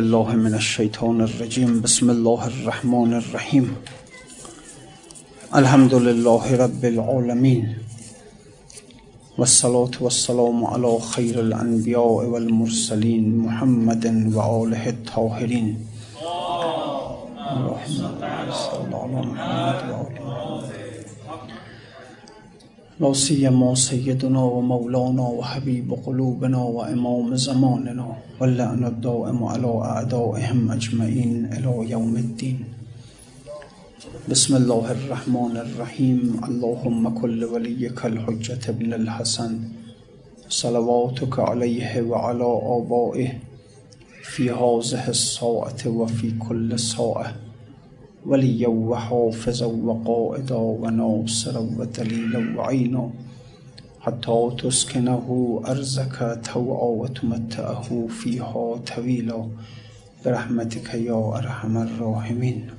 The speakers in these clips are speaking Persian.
الله من الشیطان الرجیم بسم الله الرحمن الرحیم. الحمد لله رب العالمین. والصلاة والسلام على خیر الانبیاء والمرسلین محمد و آله الطاهرین. اللهم صل على محمد لا سيما سيدنا ومولانا وحبيب قلوبنا وإمام زماننا واللعن الدائم على أعدائهم أجمعين إلى يوم الدين. بسم الله الرحمن الرحيم. اللهم كل وليك الحجة ابن الحسن. صلواتك عليه وعلى آبائه في هذه الساعة وفي كل ساعة. وليا وحافظا وقائدا وناصرا ودليلا وعينا. حتى تسكنه أرزك توعا وتمتعه فيها طويلا برحمتك يا أرحم الراحمين.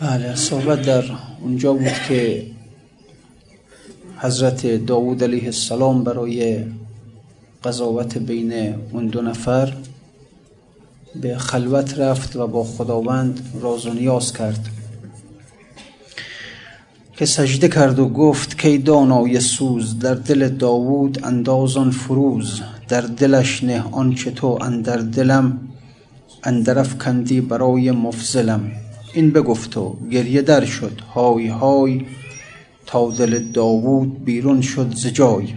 بله صحبت در اونجا بود که حضرت داوود علیه السلام برای قضاوت بین اون دو نفر به خلوت رفت و با خداوند راز و نیاز کرد. که سجده کرد و گفت کی دانای سوز در دل داوود اندازان فروز در دلش نه آنچه تو اندر دلم اندرف کندی برای مفزلم این بگفت و گریه در شد های های تا دل داوود بیرون شد ز جای.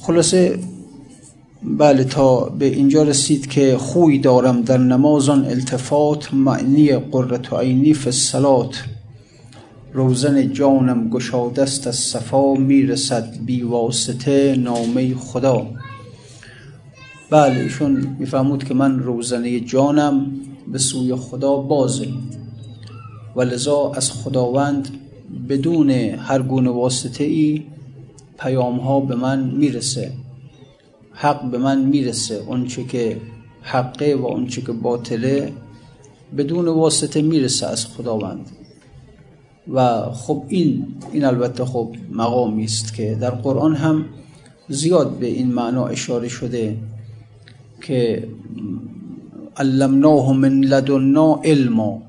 خلاصه بله تا به اینجا رسید که خوی دارم در نمازان التفات معنی قررت عینی فی الصلات. روزن جانم گشادست از صفا می‌رسد بی واسطه نامه خدا. بله ایشون میفهمود که من روزنه جانم به سوی خدا بازه. و لذا از خداوند بدون هر گونه واسطه ای پیام ها به من می‌رسه. حق به من می‌رسه اونچه که حقه و اونچه که باطله بدون واسطه می‌رسه از خداوند. و خب این این البته خب مقامی است که در قرآن هم زیاد به این معنا اشاره شده که علمناه من لدنا علما.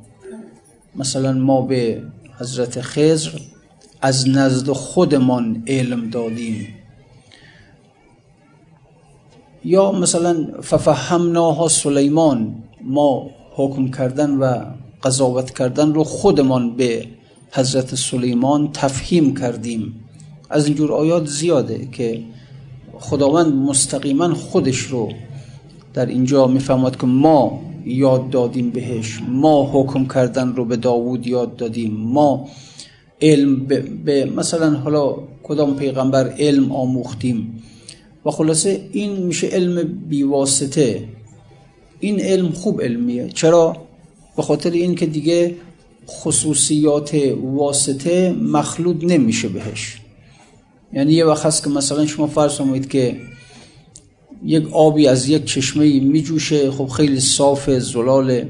مثلا ما به حضرت خضر از نزد خودمان علم دادیم. یا مثلا ففهمناها سلیمان ما حکم کردن و قضاوت کردن رو خودمان به حضرت سلیمان تفهیم کردیم. از اینجور آیات زیاده که خداوند مستقیما خودش رو در اینجا می‌فهمد که ما یاد دادیم بهش ما حکم کردن رو به داوود یاد دادیم ما علم به, به مثلا حالا کدام پیغمبر علم آموختیم. و خلاصه این میشه علم بیواسطه. این علم خوب علمیه. چرا؟ به خاطر این که دیگه خصوصیات واسطه مخلوط نمیشه بهش. یعنی یه وقت هست که مثلا شما فرض کنید که یک آبی از یک چشمه میجوشه خب خیلی صاف زلاله.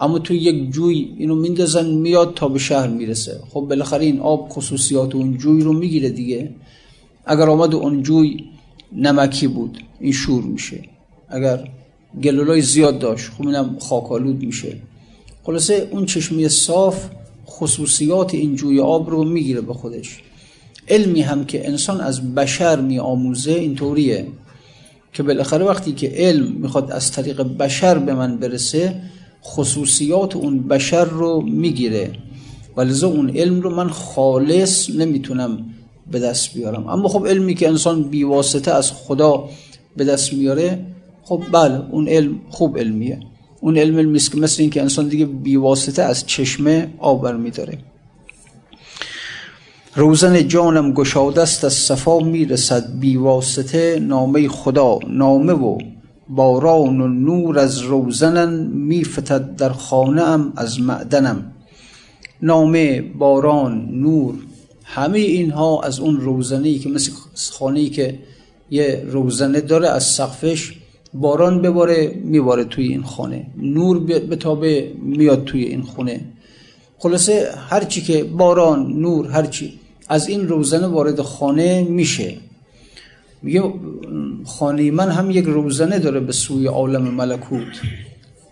اما تو یک جوی اینو میندازن میاد تا به شهر می‌رسه. خب بالاخره این آب خصوصیات اون جوی رو می‌گیره دیگه. اگر آمد اون جوی نمکی بود. این شور میشه. اگر گلولای زیاد داشت خب اینم خاکالود میشه. خلاصه اون چشمی صاف خصوصیات این جوی آب رو می‌گیره به خودش. علمی هم که انسان از بشر می آموزه اینطوریه که بالاخره وقتی که علم می‌خواد از طریق بشر به من برسه خصوصیات اون بشر رو می‌گیره. ولذا اون علم رو من خالص نمی‌تونم به دست بیارم. اما خب علمی که انسان بیواسطه از خدا به دست میاره خب بله اون علم خوب علمیه. اون علم علمی که مثل این که انسان دیگه بیواسطه از چشمه آب برمیداره روزن جانم گشاده است از صفا می‌رسد بیواسطه نامه خدا. نامه و باران و نور از روزنن میفتد در خانه ام از معدنم. نامه باران نور همه اینها از اون روزنه که مثل خانه که یه روزنه داره از سقفش باران بباره میباره توی این خانه. نور به تابه میاد توی این خونه. خلاصه هرچی که باران نور هرچی از این روزنه وارد خانه میشه. میگه خانه من هم یک روزنه داره به سوی عالم ملکوت.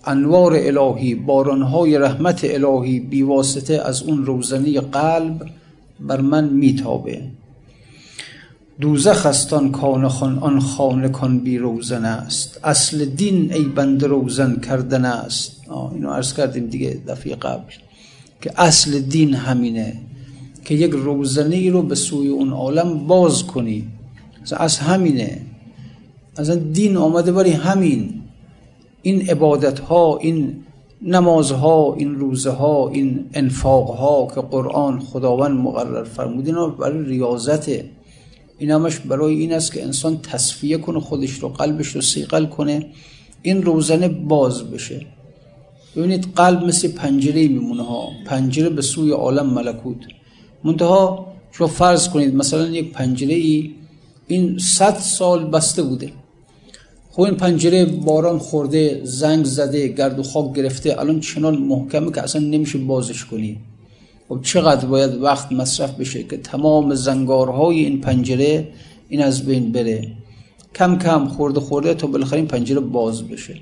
انوار الهی بارانهای رحمت الهی بیواسطه از اون روزنه قلب بر من میتابه. دوزخ استان کان خان آن خانه کان بی روزن است. اصل دین ای بند روزن کردن است. اینو عرض کردیم دیگه دفعه قبل که اصل دین همینه که یک روزنه ای رو به سوی اون عالم باز کنی. از همینه. از دین آمده برای همین. این عبادت ها این نمازها این روزه ها این انفاق ها که قرآن خداوند مقرر فرمود اینا برای ریاضته این همش برای این است که انسان تصفیه کنه خودش رو قلبش رو سیقل کنه این روزنه باز بشه. ببینید قلب مثل پنجره میمونه ها. پنجره به سوی عالم ملکوت. منتها شما فرض کنید مثلا یک پنجره ای این صد سال بسته بوده. خب این پنجره باران خورده زنگ زده گرد و خاک گرفته الان چنان محکمه که اصلا نمیشه بازش کنی. خب چقدر باید وقت مصرف بشه که تمام زنگارهای این پنجره این از بین بره؟ کم کم خورده خورده تا بالاخره این پنجره باز بشه.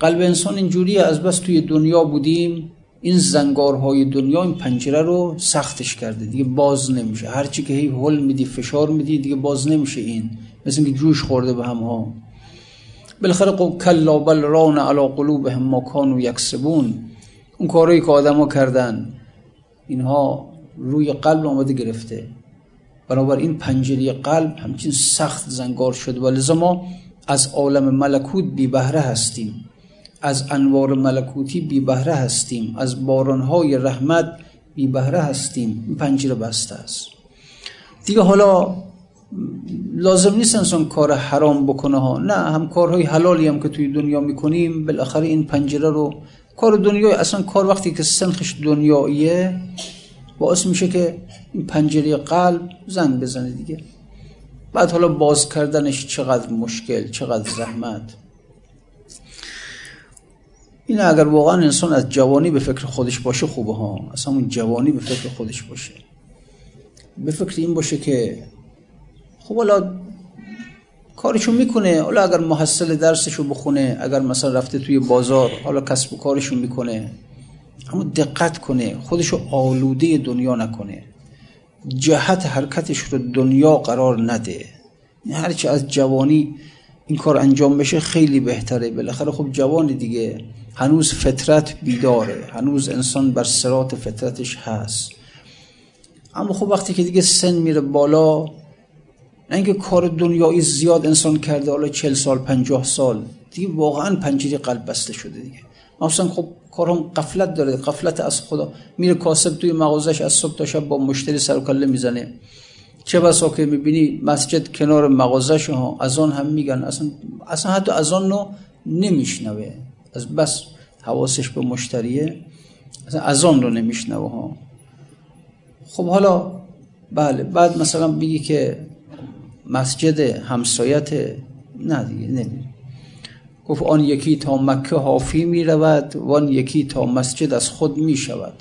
قلب انسان اینجوریه از بس توی دنیا بودیم این زنگارهای دنیا این پنجره رو سختش کرده دیگه باز نمیشه. هرچی که هی هل میدی فشار میدی دیگه باز نمیشه این. مثل اینکه جوش خورده به هم ها بالاخره کلا بل ران علی قلوبهم ما کانوا یکسبون. اون کارهایی که آدما کردن اینها روی قلب آمده گرفته. این پنجره قلب همچین سخت زنگار شده. و لذا ما از عالم ملکوت بی بهره هستیم. از انوار ملکوتی بی بهره هستیم. از بارانهای رحمت بی بهره هستیم. این پنجره بسته است. دیگه حالا لازم نیست انسان کار حرام بکنه ها. نه هم کارهای حلالی هم که توی دنیا می‌کنیم بالاخره این پنجره رو کار دنیای اصلا کار وقتی که سنخش دنیاییه باعث میشه که این پنجره قلب زنگ بزنه دیگه. بعد حالا باز کردنش چقدر مشکل چقدر زحمت. این اگر واقعا انسان از جوانی به فکر خودش باشه خوبه ها. اصلا اون جوانی به فکر خودش باشه. به فکر این باشه که خب حالا کارشو می‌کنه. حالا اگر محصل درسشو بخونه اگر مثلا رفته توی بازار حالا کسب و کارشو می‌کنه. اما دقت کنه خودشو آلوده دنیا نکنه. جهت حرکتش رو دنیا قرار نده. هرچی از جوانی این کار انجام بشه خیلی بهتره. بالاخره خب جوانی دیگه. هنوز فطرت بیداره. هنوز انسان بر سرات فطرتش هست. اما خب وقتی که دیگه سن میره بالا اینکه کار دنیایی زیاد انسان کرده حالا چل سال پنجاه سال. دیگه واقعا پنجره قلب بسته شده دیگه. مثلا خب کارم قفلت داره قفلت از خدا. میره کاسب توی مغازش از صبح تا شب با مشتری سر کله می‌زنه. چه بسا که می‌بینی مسجد کنار مغازش ها از آن هم میگن. اصلا اصلا حتی از آن نو نمیشنوه. از بس حواسش به مشتریه. اصلا از آن رو نمیشنوه ها. خب حالا بله بعد مثلا بگی که مسجد همسایت نه دیگه نمی گفت آن یکی تا مکه حافی می رود و آن یکی تا مسجد از خود می شود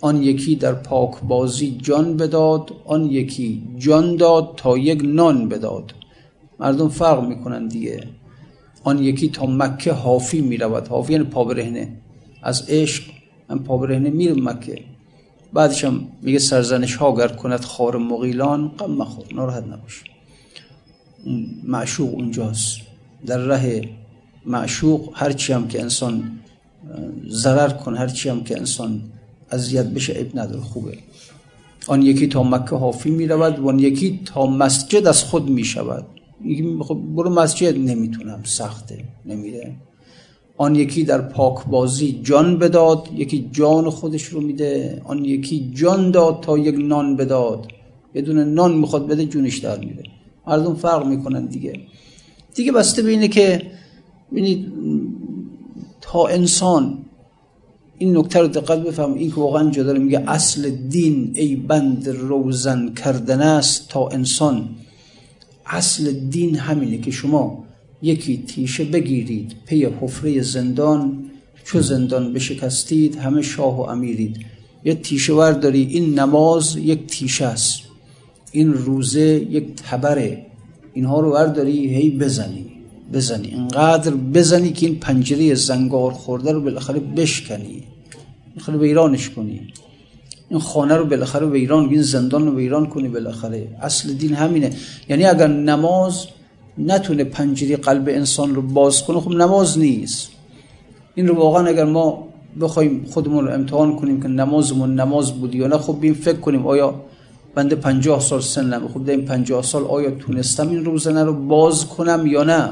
آن یکی در پاک بازی جان بداد آن یکی جان داد تا یک نان بداد. مردم فرق می‌کنن دیگه. آن یکی تا مکه حافی می رود حافی یعنی پا برهنه از عشق من پا برهنه میره مکه. بعدش هم میگه سرزنش ها گر کند خار مغیلان غم مخور ناراحت نباش. معشوق اونجاست. در ره معشوق هرچی هم که انسان ضرر کن هرچی هم که انسان اذیت بشه عیب نداره خوبه. آن یکی تا مکه حافی می رود و آن یکی تا مسجد از خود می شود خب برو مسجد نمی‌تونم سخته نمیره. آن یکی در پاک بازی جان بداد یکی جان خودش رو میده. آن یکی جان داد تا یک نان بداد. بدون نان می‌خواد بده جونش در میده مردم فرق می‌کنن دیگه. دیگه بسته به اینه که ببینید تا انسان این نکته رو دقت بفهم این که واقعا جا داره میگه اصل دین ای بند روزن کردن است تا انسان. اصل دین همینه که شما یکی تیشه بگیرید پی حفره زندان چو زندان بشکستید همه شاه و امیرید. یه تیشه ور داری این نماز یک تیشه است. این روزه یک تبره اینها رو برداری هی بزنی بزنی. اینقدر بزنی که این پنجره زنگار خورده رو بالاخره بشکنی. بالاخره ویرانش کنی. این خانه رو بالاخره ویران این زندان رو ویران کنی بالاخره. اصل دین همینه. یعنی اگر نماز نتونه پنجره قلب انسان رو باز کنه خب نماز نیست. این رو واقعا اگر ما بخوایم خودمون رو امتحان کنیم که نمازمون نماز بود یا نه خب بیم فکر کنیم آیا بنده پنجاه سال سنم خب در این پنجاه سال آیا تونستم این روزنه رو باز کنم یا نه؟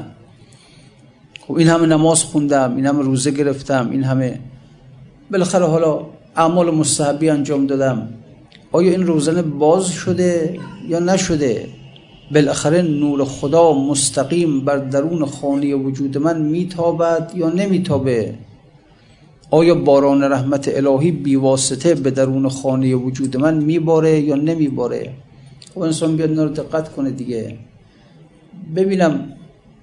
خب این همه نماز خوندم این همه روزه گرفتم این همه بالاخره حالا اعمال مستحبی انجام دادم. آیا این روزنه باز شده یا نشده؟ بالاخره نور خدا مستقیم بر درون خانه وجود من میتابد یا نمیتابه؟ آیا باران رحمت الهی بیواسطه به درون خانه وجود من میباره یا نمیباره؟ خب انسان بیاد رو دقت کنه دیگه. ببینم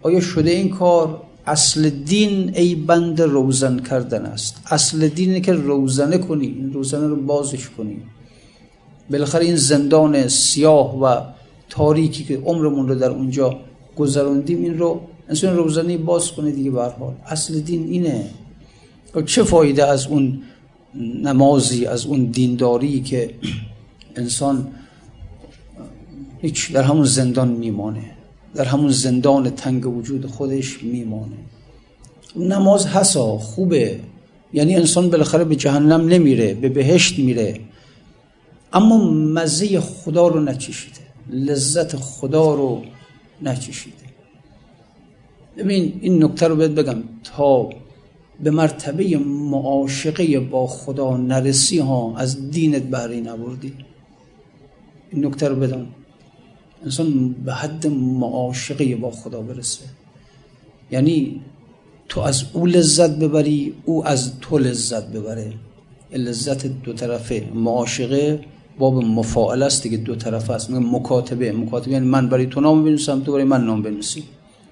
آیا شده این کار؟ اصل دین ای بند روزن کردن است. اصل دینه که روزنه کنی این روزنه رو بازش کنی. بالاخره این زندان سیاه و تاریکی که عمرمون رو در اونجا گذروندیم این رو انسان روزنه باز کنه دیگه به حال. اصل دین اینه. چه فایده از اون نمازی از اون دینداری که انسان هیچ در همون زندان میمانه در همون زندان تنگ وجود خودش میمانه؟ نماز هسا خوبه. یعنی انسان بالاخره به جهنم نمیره به بهشت میره. اما مزه خدا رو نچشیده لذت خدا رو نچشیده. ببین این نکته رو بهت بگم. تا به مرتبه معاشقه با خدا نرسی ها از دینت بهره نبردی. این نکته رو بدان. انسان به حد معاشقه با خدا برسه. یعنی تو از او لذت ببری او از تو لذت ببره. لذت دو طرفه. معاشقه باب مفاعل است دیگه دو طرف است. مکاتبه. مکاتبه یعنی من برای تو نام بنویسم تو برای من نام بنویسی.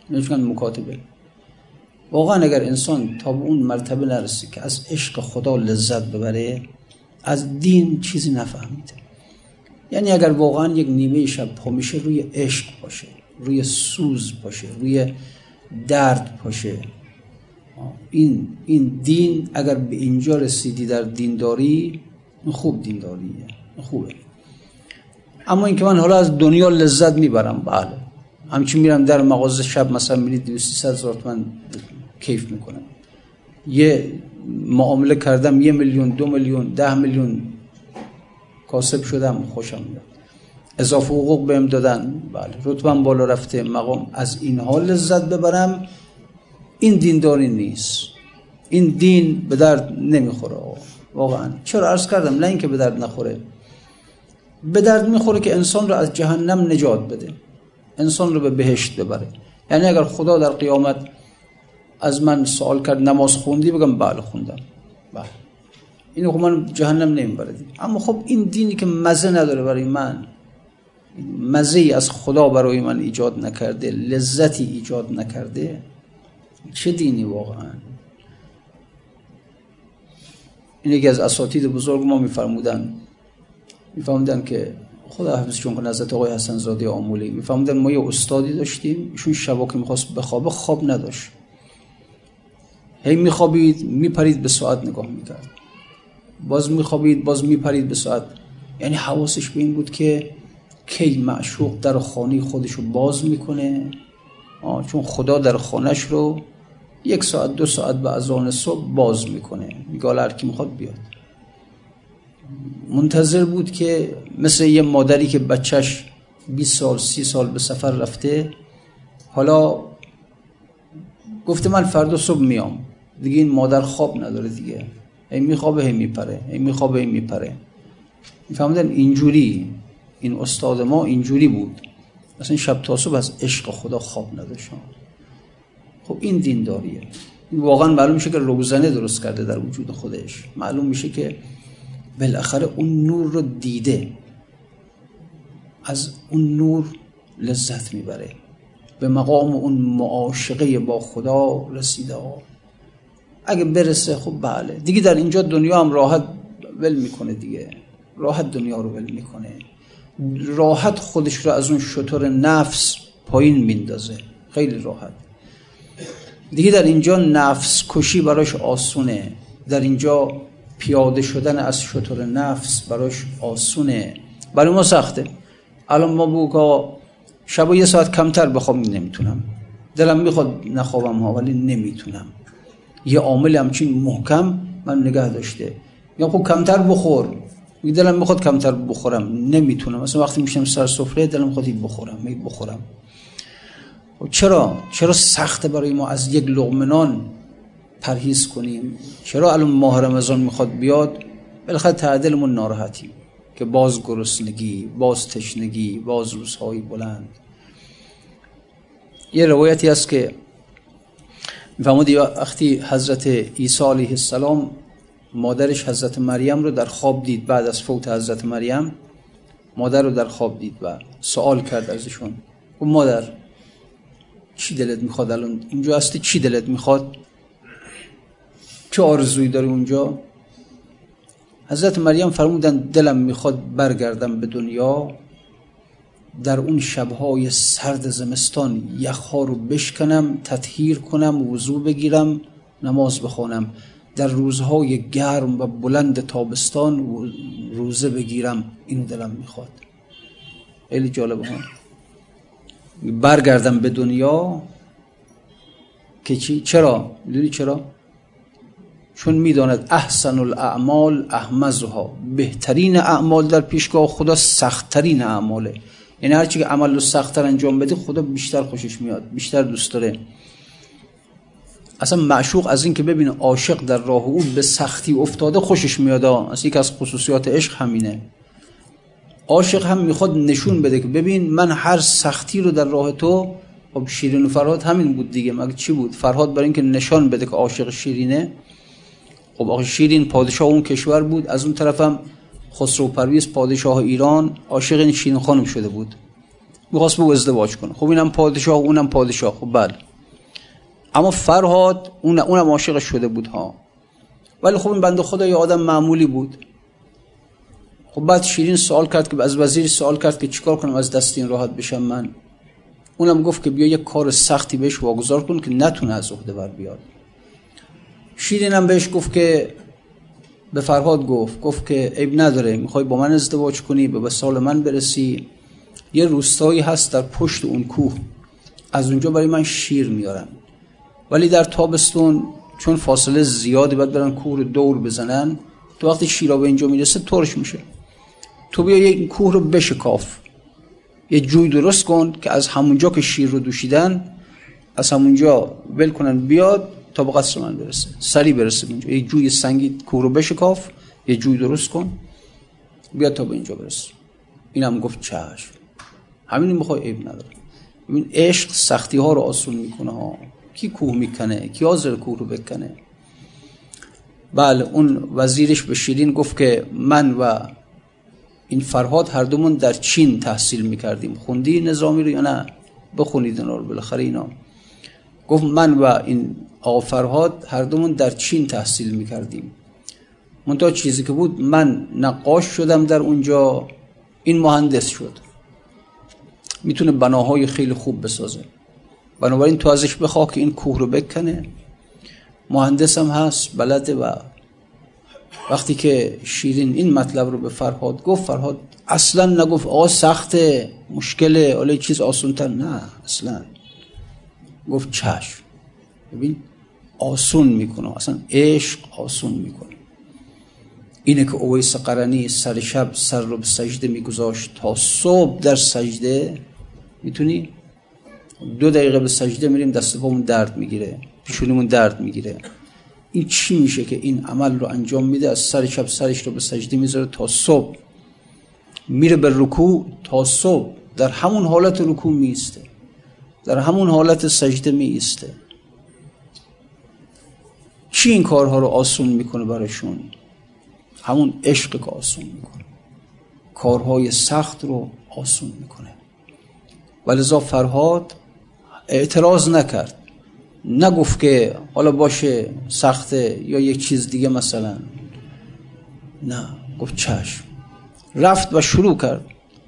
یعنی مکاتبه. واقعا اگر انسان تا به اون مرتبه نرسه که از عشق خدا لذت ببره از دین چیزی نفهمیده. یعنی اگر واقعا یک نیمه شب پا روی عشق باشه روی سوز باشه روی درد باشه. این این دین اگر به اینجا رسیدی در دینداری خوب دینداریه خوبه. اما اینکه من حالا از دنیا لذت می‌برم بله. همچین میرم در مغازه شب مثلا میرید 200 هزار تومن کیف می‌کنم. یه معامله کردم یه میلیون دو میلیون ده میلیون. کاسب شدم خوشم میاد اضافه حقوق بهم دادن. بله رتبم بالا رفته. مقام از اینها لذت ببرم. این دینداری نیست. این دین به درد نمی‌خوره واقعا. چرا؟ عرض کردم نه اینکه به درد نخوره. به درد می‌خوره که انسان رو از جهنم نجات بده. انسان رو به بهشت ببره. یعنی اگر خدا در قیامت از من سوال کرد نماز خوندی؟ بگم بله خوندم. بله. اینو خب من جهنم نمی‌بره اما خب این دینی که مزه نداره برای من مزه از خدا برای من ایجاد نکرده لذتی ایجاد نکرده چه دینی واقعا؟ این یکی از اساتید بزرگ ما میفرمودن میفرمودن که خدا حفظشون کنه حضرت آقای حسن زاده آمولی. میفرمودن ما یه استادی داشتیم ایشون شبا که می‌خواست بخوابه خواب نداشت. هی میخوابید میپرید به ساعت نگاه می‌کرد. باز میخوابید باز میپرید به ساعت. یعنی حواسش به این بود که کی معشوق در خانه خودش رو باز می‌کنه. چون خدا در خانهش رو یک ساعت دو ساعت به ازان صبح باز می‌کنه. میگه هر کی می‌خواد بیاد. منتظر بود که مثل یه مادری که بچهش 20 سال سی سال به سفر رفته حالا گفته من فردا صبح میام. دیگه این مادر خواب نداره دیگه. هی میخوابه هی میپره هی میخوابه هی میپره. میفهمدن اینجوری. این استاد ما اینجوری بود. مثلا شب تا صبح از عشق خدا خواب نداشت خب این دینداریه واقعا معلوم میشه که روزنه درست کرده در وجود خودش. معلوم میشه که بالاخره اون نور رو دیده. از اون نور لذت می‌بره. به مقام اون معاشقه با خدا رسیده. اگه برسه خب بله. دیگه در اینجا دنیا هم راحت ول می‌کنه دیگه. راحت دنیا رو ول می‌کنه. راحت خودش رو از اون شطور نفس پایین میندازه. خیلی راحت. دیگه در اینجا نفس کشی براش آسونه. در اینجا پیاده شدن از شطور نفس براش آسونه. برای ما سخته. الان ما بگو شب یه ساعت کمتر بخوام نمی‌تونم. دلم می‌خواد نخوابم ها ولی نمی‌تونم. یه عامل همچین محکم من نگه داشته. یا خب کمتر بخور. دلم می‌خواد کمتر بخورم. نمی‌تونم. مثلا وقتی میشم سر سفره دلم می‌خواد بخورم می بخورم. خب چرا؟ چرا سخته برای ما از یک لغمنان پرهیز کنیم؟ چرا الان ماه رمضان می‌خواد بیاد؟ بالاخره تعدلمون ناراحتیم که باز گرسنگی باز تشنگی باز روزهای بلند. یه روایتی هست که میفهمودی وقتی حضرت عیسی علیه السلام مادرش حضرت مریم رو در خواب دید بعد از فوت حضرت مریم. مادر رو در خواب دید و سوال کرد ازشون. و مادر چی دلت می‌خواد الان؟ اینجا هستی چی دلت می‌خواد؟ چه آرزویی داری اونجا؟ حضرت مریم فرمودن دلم می‌خواد برگردم به دنیا. در اون شبهای سرد زمستان یخها رو بشکنم تطهیر کنم وضو بگیرم نماز بخونم در روزهای گرم و بلند تابستان روزه بگیرم. این دلم می‌خواد. خیلی جالبه ها. برگردم به دنیا. که چی؟ چرا؟ می‌دونی چرا؟ چون می‌داند احسن الاعمال احمزها. بهترین اعمال در پیشگاه خدا سختترین اعماله. یعنی هرچی که عمل رو سختتر انجام بده خدا بیشتر خوشش میاد بیشتر دوست داره. اصلا معشوق از این که ببینه عاشق در راه او به سختی افتاده خوشش میاد اصلا یک از خصوصیات عشق همینه. عاشق هم می‌خواد نشون بده که ببین من هر سختی رو در راه تو خب شیرین و فرهاد همین بود دیگه. مگه چی بود؟ فرهاد برای اینکه نشان بده که عاشق شیرینه. خب آقا شیرین پادشاه اون کشور بود. از اون طرفم خسرو پرویز پادشاه ایران عاشق این شیرین خانم شده بود. می‌خواست به ازدواج کنه. خب اینم پادشاه اونم پادشاه. خب بله. اما فرهاد اون اونم عاشق شده بود ها. ولی خب این بنده خدا یه آدم معمولی بود. خب بعد شیرین سوال کرد که از وزیر سوال کرد که چیکار کنم از دست این راحت بشم من؟ اونم گفت که بیا یه کار سختی بهش واگذار کن که نتونه از عهده بر بیاد. شیرین هم بهش گفت که به فرهاد گفت گفت که عیب نداره می‌خوای با من ازدواج کنی؟ به سال من برسی. یه روستایی هست در پشت اون کوه. از اونجا برای من شیر میارن. ولی در تابستون چون فاصله زیادی باید برن کوه رو دور بزنن تو وقتی شیرا به اینجا می‌رسه ترش میشه. تو بیا یک کوه رو بشکاف. یه جوی درست کن که از همونجا که شیر رو دوشیدن از همونجا ول کنن بیاد تا به قصر من برسه. سری برسه اینجا. یه جوی سنگی کوه رو بشکاف یه جوی درست کن. بیاد تا به اینجا برسه. اینم گفت چشم. همین می‌خوای عیب نداره. این عشق سختی ها رو آسون می‌کنه ها. کی کوه می‌کنه؟ کی حاضر کوه رو بکنه؟ بله اون وزیرش به شیرین گفت که من و این فرهاد هر دومون در چین تحصیل می‌کردیم. خوندی نظامی رو یا نه؟ بخونید اینا رو بالاخره اینا. گفت من و این آقا فرهاد هر دومون در چین تحصیل می‌کردیم. منتها چیزی که بود من نقاش شدم در اونجا این مهندس شد. می‌تونه بناهای خیلی خوب بسازه. بنابراین تو ازش بخواه که این کوه رو بکنه. مهندس هم هست بلده و وقتی که شیرین این مطلب رو به فرهاد گفت فرهاد اصلا نگفت آقا سخته مشکله حالا چیز آسونتر. نه اصلا. گفت چشم. ببین آسون می‌کنه اصلا عشق آسون می‌کنه. اینه که اویس قرنی سر شب سر رو به سجده میگذاشت تا صبح در سجده می‌تونی دو دقیقه به سجده میریم دست پامون درد می‌گیره پیشونیمون درد می‌گیره. این چی میشه که این عمل رو انجام میده؟ از سر شب سرش رو به سجده می‌ذاره تا صبح. میره به رکوع تا صبح. در همون حالت رکوع میسته در همون حالت سجده میسته چی این کارها رو آسون می‌کنه براشون همون عشق که آسون می‌کنه. کارهای سخت رو آسون می‌کنه. ولذا فرهاد اعتراض نکرد. نگفت که حالا باشه سخته یا یک چیز دیگه مثلا. نه گفت چشم. رفت و شروع کرد.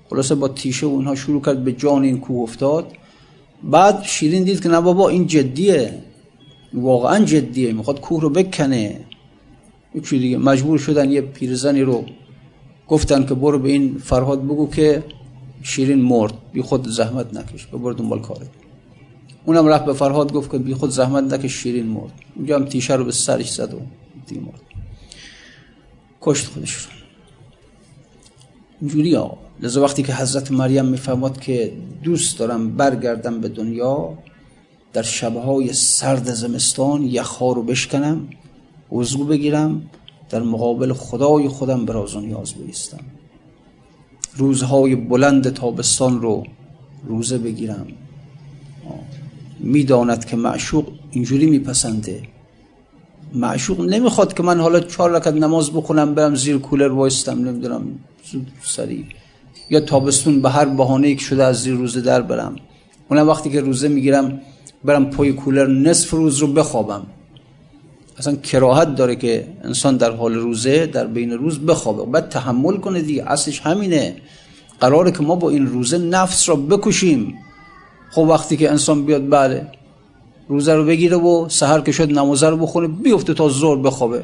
خلاصه با تیشه و اونها شروع کرد به جان این کوه افتاد. بعد شیرین دید که نه بابا این جدیه. واقعا جدیه. می‌خواد کوه رو بکنه. یکی دیگه. مجبور شدن یه پیرزنی رو گفتن که برو به این فرهاد بگو که شیرین مرد. بی خود زحمت نکش. ببر دنبال کاره. اونم رفت به فرهاد گفت که بی خود زحمت نکش شیرین مرد. اونجا هم تیشه رو به سرش زد و دیگه مرد. کشت خودش رو. اینجوری آقا. لذا وقتی که حضرت مریم می‌فهمد که دوست دارم برگردم به دنیا در شبهای سرد زمستان یخها رو بشکنم وضو بگیرم در مقابل خدای خودم به راز و نیاز بیستم روزهای بلند تابستان رو روزه بگیرم. می‌داند که معشوق اینجوری میپسنده. معشوق نمی‌خواد که من حالا چهار رکعت نماز بخونم برم زیر کولر وایستم نمی‌دونم زود سریع یا تابستون به هر بهانه که شده از زیر روزه در برم. اونم وقتی که روزه می‌گیرم برم پای کولر نصف روز رو بخوابم. اصلا کراهت داره که انسان در حال روزه در بین روز بخوابه. بعد تحمل کنه دیگه اصلش همینه. قراره که ما با این روزه نفس را بکشیم. خب وقتی که انسان بیاد بله روزه رو بگیره و سحر که شد نمازه رو بخونه بیفته تا زور بخوابه.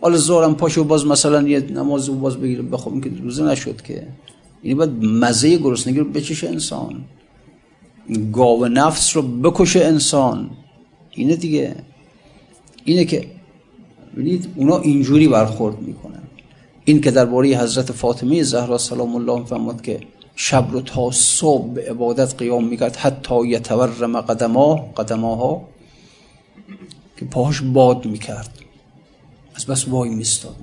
حالا زورم پاشو باز مثلا یه نماز رو باز بگیره بخواب که روزه نشد که. یعنی باید مزه گرسنگی رو بچشه انسان. گاو نفس رو بکشه انسان. اینه دیگه. اینه که ببینید اونا اینجوری برخورد می‌کنن. این که درباره حضرت فاطمه زهرا سلام الله فرمود که شب رو تا صبح به عبادت قیام می‌کرد حتی یتورم قدما قدماها که پاهاش باد می‌کرد. از بس وای میستاد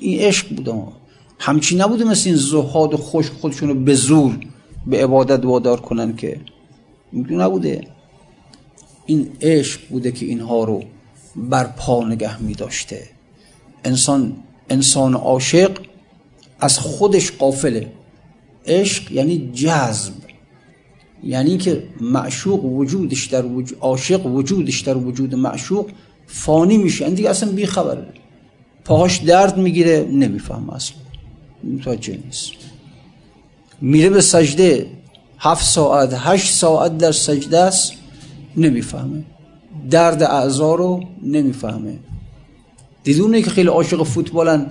این عشق بود همچی نبوده مثل این زهاد خوش خودشون رو به زور به عبادت وادار کنن که نبوده. این عشق بوده که اینها رو بر پا نگه می داشته. انسان انسان عاشق از خودش قافله. عشق یعنی جذب. یعنی که معشوق وجودش در وجود عاشق وجودش در وجود معشوق فانی میشه. این دیگه اصلا بیخبره پاهاش درد می‌گیره نمیفهم اصلا. متوجه نیست. میره به سجده. هفت ساعت هشت ساعت در سجده است نمی‌فهمه. درد اعضا رو نمی‌فهمه. دیدونه که خیلی عاشق فوتبالن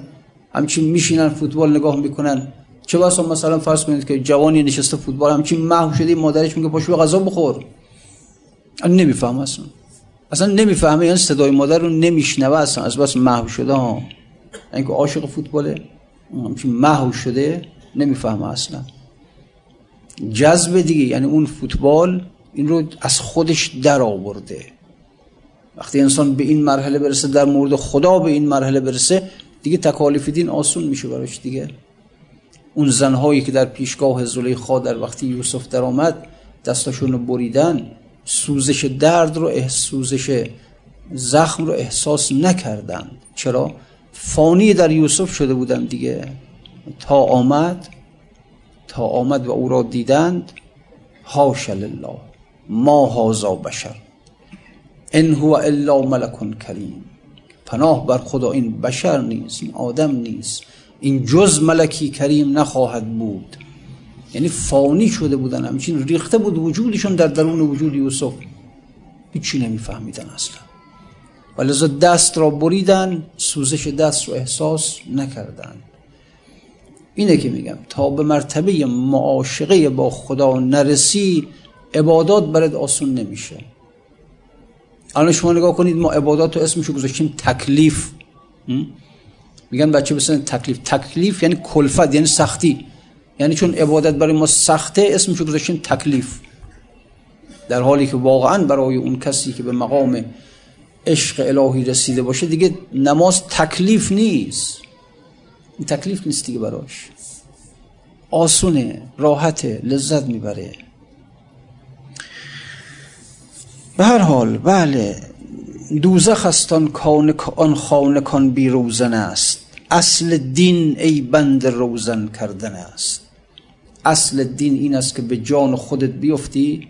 همچین میشینن فوتبال نگاه می‌کنن. چه بسا مثلا فرض کنید که جوانی نشسته فوتبال همچین محو شده مادرش میگه پاشو غذا بخور. نمی‌فهمه اصلا. اصلا نمی‌فهمه این صدای مادر رو نمیشنوه اصلا. از بس محو شده ها. اینکه عاشق فوتباله همچین محو شده نمی‌فهمه اصلا. جذب دیگه یعنی اون فوتبال این رو از خودش در آورده. وقتی انسان به این مرحله برسه در مورد خدا به این مرحله برسه دیگه تکالیف دین آسون میشه براش دیگه. اون زنهایی که در پیشگاه زلیخا در وقتی یوسف در آمد دستاشون رو بریدن سوزش درد رو سوزش زخم رو احساس نکردن چرا؟ فانی در یوسف شده بودن دیگه. تا آمد تا آمد و او را دیدند هاش الله ما هازا بشر ان هو الا ملک کریم پناه بر خدا این بشر نیست این آدم نیست این جز ملکی کریم نخواهد بود. یعنی فانی شده بودن همچین ریخته بود وجودشون در درون وجود یوسف. هیچی نمیفهمیدن اصلا. ولذا دست را بریدن سوزش دست رو احساس نکردن. اینه که میگم تا به مرتبه معاشقه با خدا نرسی عبادات برد آسون نمیشه. الان شما نگاه کنید ما عبادات رو اسمشو گذاشتیم تکلیف. میگن بچه بسن تکلیف. تکلیف یعنی کلفت یعنی سختی. یعنی چون عبادت برای ما سخته اسمشو گذاشتیم تکلیف. در حالی که واقعا برای اون کسی که به مقام عشق الهی رسیده باشه دیگه نماز تکلیف نیست. این تکلیف نیست دیگه براش. آسونه راحته لذت می‌بره. به هر حال بله دوزخ است آن خانه کان بی روزن است. اصل دین ای بند روزن کردن است. اصل دین این است که به جان خودت بیفتی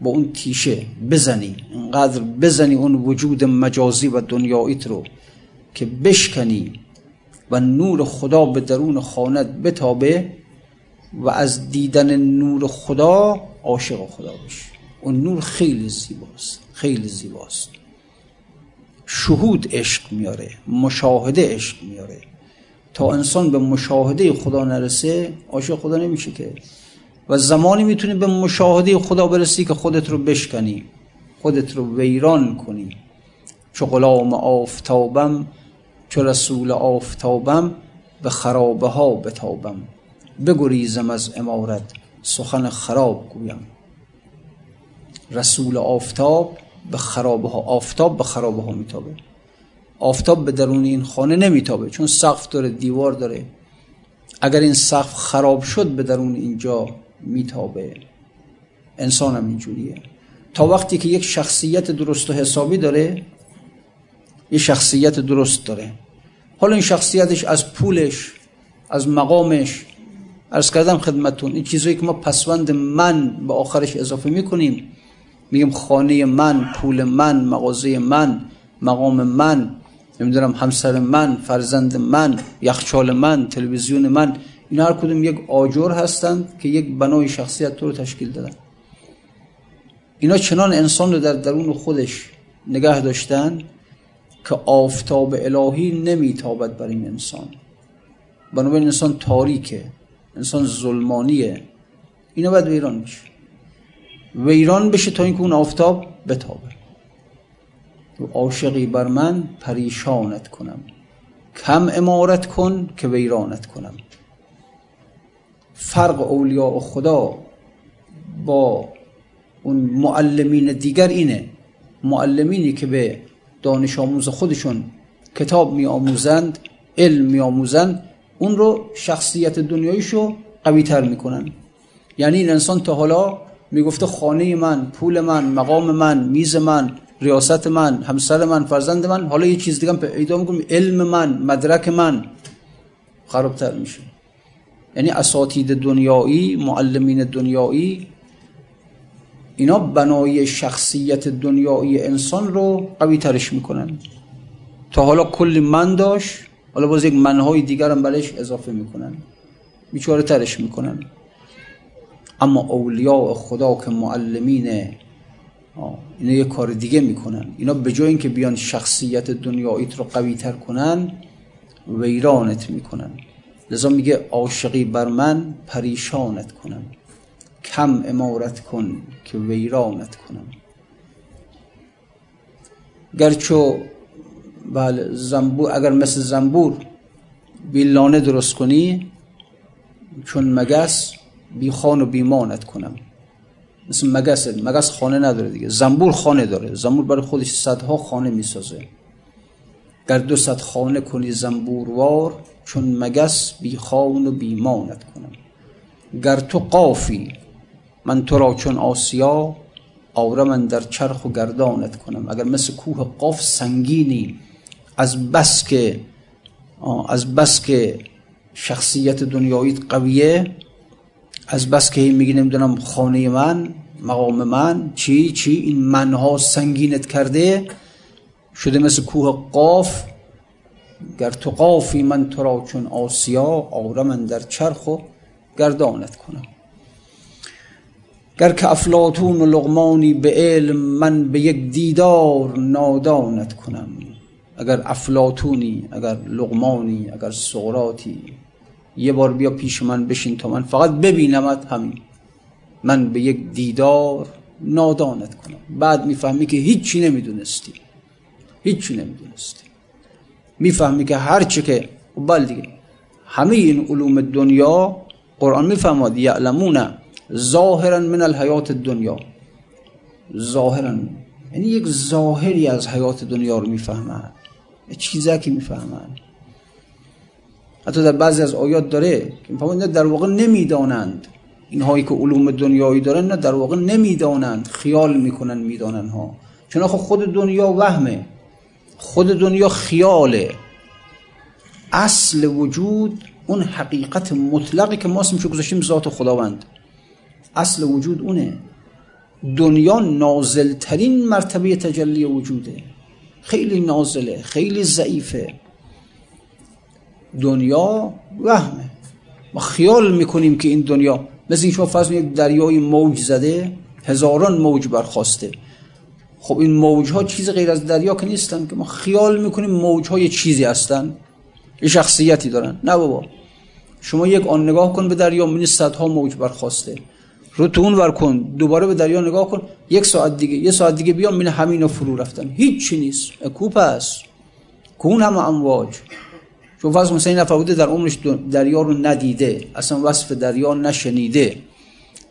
با اون تیشه بزنی. انقدر بزنی اون وجود مجازی و دنیاییت رو که بشکنی. و نور خدا به درون خانت بتابه و از دیدن نور خدا عاشق خدا بشی. اون نور خیلی زیباست خیلی زیباست. شهود عشق میاره مشاهده عشق میاره. تا انسان به مشاهده خدا نرسه عاشق خدا نمیشه که. و زمانی می‌تونی به مشاهده خدا برسی که خودت رو بشکنی خودت رو ویران کنی. چو غلام آفتابم چو رسول آفتابم به خرابه ها بتابم. بگریزم از امارت سخن خراب گویم. رسول آفتاب به خرابه ها آفتاب به خرابه ها میتابه. آفتاب به درون این خانه نمیتابه چون سقف داره دیوار داره. اگر این سقف خراب شد به درون اینجا میتابه. انسان هم اینجوریه. تا وقتی که یک شخصیت درست و حسابی داره یه شخصیت درست داره. حالا این شخصیتش از پولش از مقامش ارز کردم خدمتون این چیزایی که ما پسوند من به آخرش اضافه می‌کنیم میگیم خانه من پول من مغازه من مقام من نمی‌دونم همسر من فرزند من یخچال من تلویزیون من این هر کدوم یک آجر هستند که یک بنای شخصیت تو رو تشکیل دادن. اینا چنان انسان رو در درون خودش نگه داشتن که آفتاب الهی نمیتابد بر این انسان. بنابراین انسان تاریکه انسان ظلمانیه. اینا باید ویران بشه. ویران بشه تا اینکه اون آفتاب بتابه. و عاشقی بر من پریشانت کنم. کم امارت کن که ویرانت کنم. فرق اولیاء خدا با اون معلمین دیگر اینه. معلمینی که به دانش آموز خودشون کتاب می آموزند علم می آموزند اون رو شخصیت دنیاییشو قوی تر می‌کنن. یعنی این انسان تا حالا می‌گفته خانه من پول من مقام من میز من ریاست من همسر من فرزند من حالا یه چیز دیگه پیدا می‌کنم. علم من مدرک من خرابتر میشه. یعنی اساتید دنیایی معلمین دنیایی اینا بنای شخصیت دنیایی انسان رو قوی ترش می‌کنن. تا حالا کلی من داشت حالا باز یک منهای دیگر هم بلش اضافه می‌کنن. بیچاره ترش می‌کنن. اما اولیاء خدا که معلمین اینا یه کار دیگه می‌کنن. اینا به جای اینکه بیان شخصیت دنیاییت رو قوی تر کنن ویرانت می‌کنن. لذا میگه عاشقی بر من پریشانت کنم کم امارت کن که ویرانت کنم. گرچو بله زنبور اگر مثل زنبور بیلانه درست کنی چون مگس بی خان و بیمانت کنم. مثل مگس مگس خانه نداره دیگه زنبور خانه داره. زنبور برای خودش صدها خانه می‌سازه. گر دو صد خانه کنی زنبوروار چون مگس بی خان و بیمانت کنم. گر تو قافی من تو را چون آسیا من در چرخ و گردانت کنم. اگر مثل کوه قاف سنگینی از بس که از بس که شخصیت دنیاییت قویه از بس که میگی نمی‌دونم خانه من مقام من چی چی؟ این منها سنگینت کرده شده مثل کوه قاف. گر تو قافی من تو را چون آسیا من در چرخ و گردانت کنم. گر که افلاتون و لغمانی به علم من به یک دیدار نادانت کنم. اگر افلاتونی اگر لغمانی اگر سقراتی یه بار بیا پیش من بشین تا من فقط ببینمت همین. من به یک دیدار نادانت کنم. بعد می‌فهمی که هیچی نمی‌دونستی. هیچی نمی‌دونستی. می‌فهمی که هرچی که بل دیگه. همه این علوم دنیا قرآن می‌فهمد یعلمون ظاهرا من الحیات دنیا. ظاهرا. یعنی یک ظاهری از حیات دنیا رو می‌فهمن. که می‌فهمن. حتی در بعضی از آیات داره که در واقع نمی‌دانند. اینهایی که علوم دنیایی دارن نه در واقع نمی‌دانند. خیال می‌کنن می‌دانن ها. چون خود دنیا وهمه. خود دنیا خیاله. اصل وجود اون حقیقت مطلقی که ما اسمشو گذاشتیم ذات خداوند. اصل وجود اونه. دنیا نازلترین مرتبه تجلی وجوده. خیلی نازله خیلی ضعیفه. دنیا وهمه. ما خیال می‌کنیم که این دنیا مثل این شما فرض دریای موج زده هزاران موج برخواسته. خب این موج ها چیز غیر از دریا که نیستن که ما خیال می‌کنیم موج ها یه چیزی هستن. یه شخصیتی دارن. نه بابا. شما یک آن نگاه کن به دریا می‌بینی صدها موج برخواسته. رو تو اون ور کن دوباره به دریا نگاه کن. یک ساعت دیگه یه ساعت دیگه بیام همین همین فرو رفتن. هیچی نیست. کوپ است. کون هم امواج. چون فرض مثلا این در عمرش دریا رو ندیده. اصلا وصف دریا نشنیده.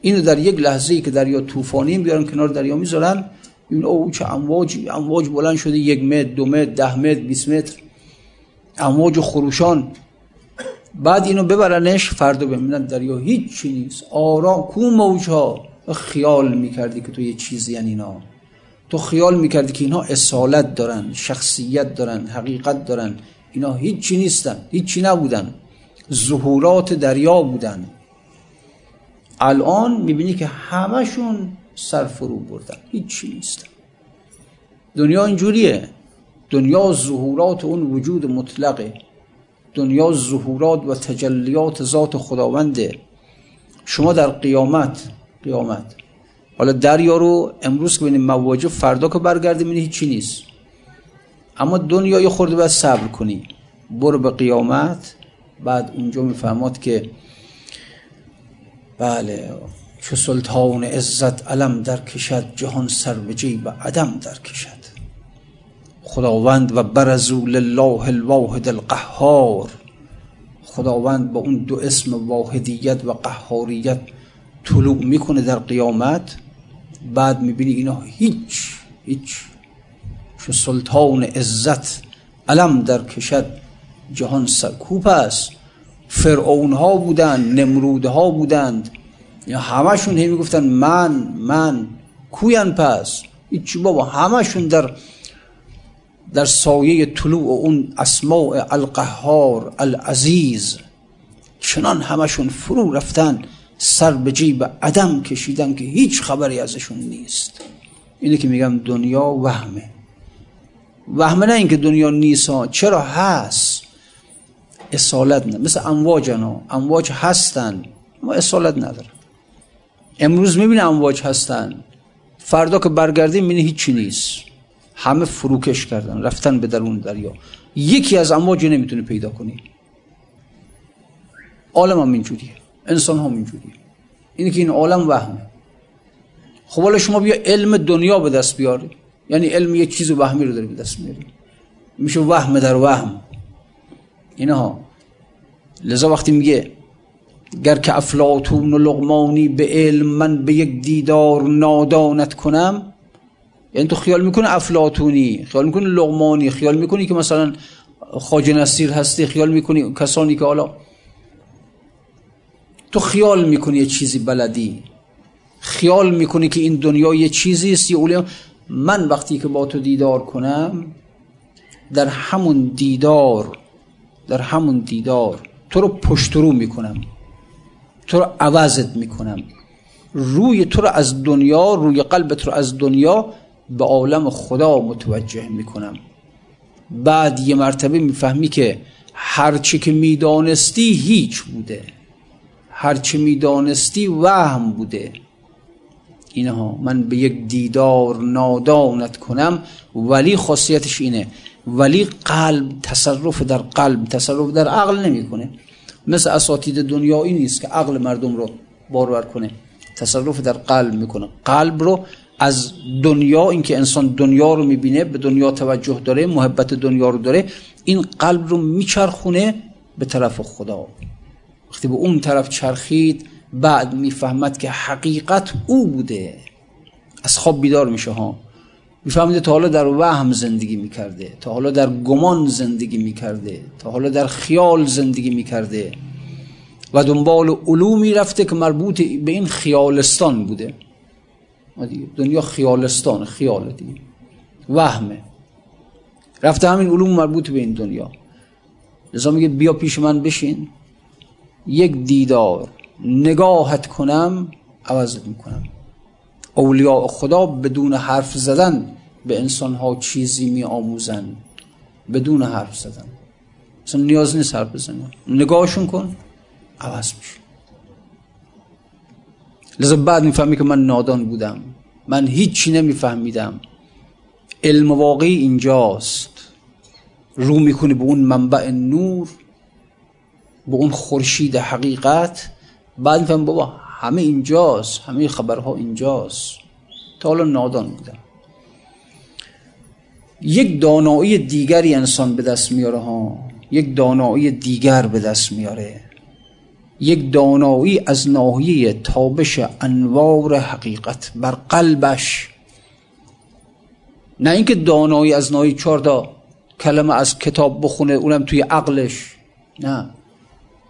اینو در یک لحظه ای که دریا طوفانی بیارن کنار دریا می‌ذارن این او چه امواج امواج بلند شده یک متر دو متر ده متر 20 متر. امواج خروشان. بعد اینو ببرنش فردا ببینن دریا هیچ چی نیست. آرام کو موج ها خیال می‌کردی که تو یه چیزی یعنی اینا. تو خیال می‌کردی که اینها اصالت دارن شخصیت دارن حقیقت دارن. اینا هیچی نیستن هیچی نبودن. ظهورات دریا بودن. الان می‌بینی که همشون سر فرو بردن. هیچی نیستن دنیا اینجوریه. دنیا ظهورات اون وجود مطلقه. دنیا ظهورات و تجلیات ذات خداونده. شما در قیامت قیامت. حالا دریا رو امروز که ببینیم مواجه فردا که برگردی می‌بینی هیچی نیست. اما دنیا یه خورده باید صبر کنی. برو به قیامت. بعد اونجا میفهماد که بله چو سلطان عزت علم در کشد جهان سر به جیب عدم در کشد. خداوند و برزو لله الواحد القهار. خداوند با اون دو اسم واحدیت و قهاریت طلوع می‌کنه در قیامت. بعد می‌بینی اینا هیچ هیچ. چو سلطان عزت علم در کشد جهان سرکوب است. فرعون ها بودند نمرود ها بودند. یا همشون هی می‌گفتن من من کوین پس. هیچی بابا همشون در در سایه طلوع اون اسماع القهار العزیز چنان همشون فرو رفتن سر به جیب عدم کشیدن که هیچ خبری ازشون نیست. اینه که میگم دنیا وهمه. وهمه نه اینکه دنیا نیست چرا هست؟ اصالت نه. مثل امواج ها امواج هستن ما اصالت ندارن. امروز می‌بینه امواج هستن. فردا که برگردیم می‌بینه هیچی نیست. همه فروکش کردن رفتن به درون دریا. یکی از امواج نمی‌تونه پیدا کنی. عالم هم اینجوریه. انسان هم اینجوریه. اینه که این عالم وهمه خب حالا شما بیا علم دنیا به دست بیاری. یعنی علم یه چیز وهمی رو داری به دست میاری. میشه وهم در وهم. اینها. لذا وقتی میگه گر که افلاتون و لغمانی به علم من به یک دیدار نادانت کنم یعنی تو خیال می‌کنه افلاتونی خیال می‌کنه لغمانی خیال می‌کنی که مثلا خاج نصیر هستی خیال می‌کنی کسانی که حالا تو خیال می‌کنی یه چیزی بلدی. خیال می‌کنی که این دنیا یه چیزی است یه من وقتی که با تو دیدار کنم در همون دیدار در همون دیدار تو رو پشت رو می‌کنم. تو رو عوضت می‌کنم. روی تو رو از دنیا روی قلبت رو از دنیا به عالم خدا متوجه می‌کنم. بعد یه مرتبه می‌فهمی که هرچی که می‌دانستی هیچ بوده. هرچی می‌دانستی وهم بوده. اینها من به یک دیدار نادانت کنم ولی خاصیتش اینه. ولی قلب تصرف در قلب تصرف در عقل نمی‌کنه. مثل اساتید دنیایی نیست که عقل مردم رو بارور کنه. تصرف در قلب می‌کنه. قلب رو از دنیا اینکه انسان دنیا رو می‌بینه به دنیا توجه داره محبت دنیا رو داره این قلب رو میچرخونه به طرف خدا. وقتی به اون طرف چرخید بعد می‌فهمد که حقیقت او بوده. از خواب بیدار میشه ها. می‌فهمید تا حالا در وهم زندگی می‌کرده تا حالا در گمان زندگی می‌کرده تا حالا در خیال زندگی می‌کرده. و دنبال علومی رفته که مربوط به این خیالستان بوده. دنیا خیالستان خیال دیگه. وهمه. رفته همین علوم مربوط به این دنیا. لذا میگه بیا پیش من بشین. یک دیدار نگاهت کنم عوضت می‌کنم. اولیاء خدا بدون حرف زدن به انسان ها چیزی می آموزن بدون حرف زدن. اصلا نیاز نیست حرف بزنن نگاهشون کن عوض میشه لذا بعد می‌فهمی که من نادان بودم. من هیچی نمیفهمیدم. علم واقعی اینجاست. رو می‌کنه به اون منبع نور به اون خورشید حقیقت. بعد میفهم بابا همه اینجاست همه خبرها اینجاست. تا حالا نادان بودم. یک دانایی دیگری انسان به دست میاره ها. یک دانایی دیگر به دست میاره. یک دانایی از ناحیه تابش انوار حقیقت بر قلبش. نه اینکه دانایی از ناحیه چهار کلمه از کتاب بخونه اونم توی عقلش. نه.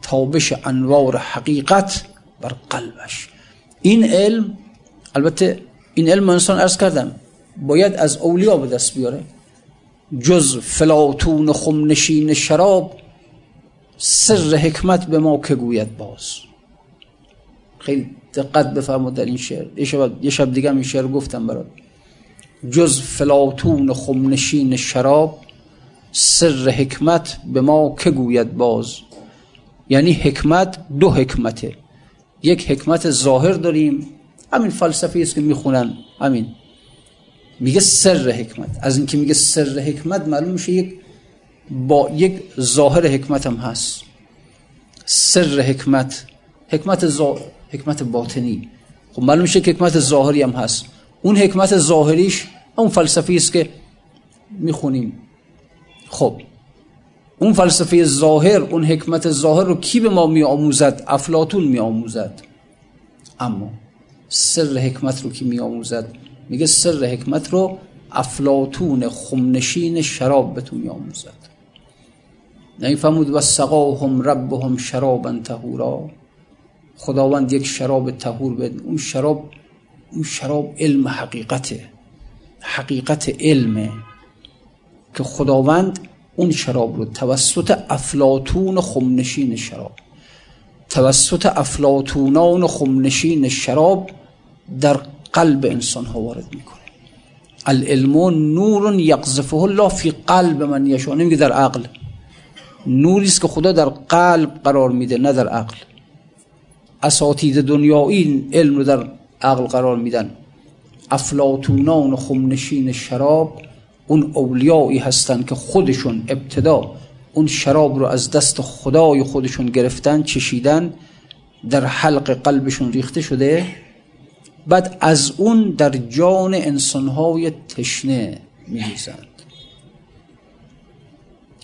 تابش انوار حقیقت بر قلبش. این علم البته این علم انسان ارز کردم باید از اولیا به دست بیاره. جز فلاتون خمنشین شراب سر حکمت به ما که گوید باز. خیلی دقت بفرمود در این شعر. یه شب, یه شب دیگه این شعر گفتم برات. جز فلاتون خمنشین شراب سر حکمت به ما که گوید باز. یعنی حکمت دو حکمته. یک حکمت ظاهر داریم. همین فلسفه است که می‌خونن. همین. میگه سر حکمت. از اینکه میگه سر حکمت معلوم میشه یک با یک ظاهر حکمت هم هست. سر حکمت حکمت زا... حکمت باطنی. خب معلوم میشه که حکمت ظاهری هم هست. اون حکمت ظاهریش اون فلسفه است که می‌خونیم. خب اون فلسفه ظاهر اون حکمت ظاهر رو کی به ما می آموزد افلاتون می آموزد اما سر حکمت رو کی می آموزد میگه سر حکمت رو افلاتون خمنشین شراب به تو می آموزد فرمود و سقاهم ربهم شرابا تهورا خداوند یک شراب تهور بده اون شراب اون شراب علم حقیقته. حقیقت علمه که خداوند اون شراب رو توسط افلاتون خمنشین شراب توسط افلاتونان خمنشین شراب در قلب انسان ها وارد می‌کنه. العلم نور یقذفه الله فی قلب من یشا نمیگه در عقل. نوری است که خدا در قلب قرار میده نه در عقل. اساتید دنیایی علم رو در عقل قرار میدن. افلاتونان خمنشین شراب اون اولیایی هستن که خودشون ابتدا اون شراب رو از دست خدای خودشون گرفتن چشیدن در حلق قلبشون ریخته شده. بعد از اون در جان انسانهای تشنه میریزند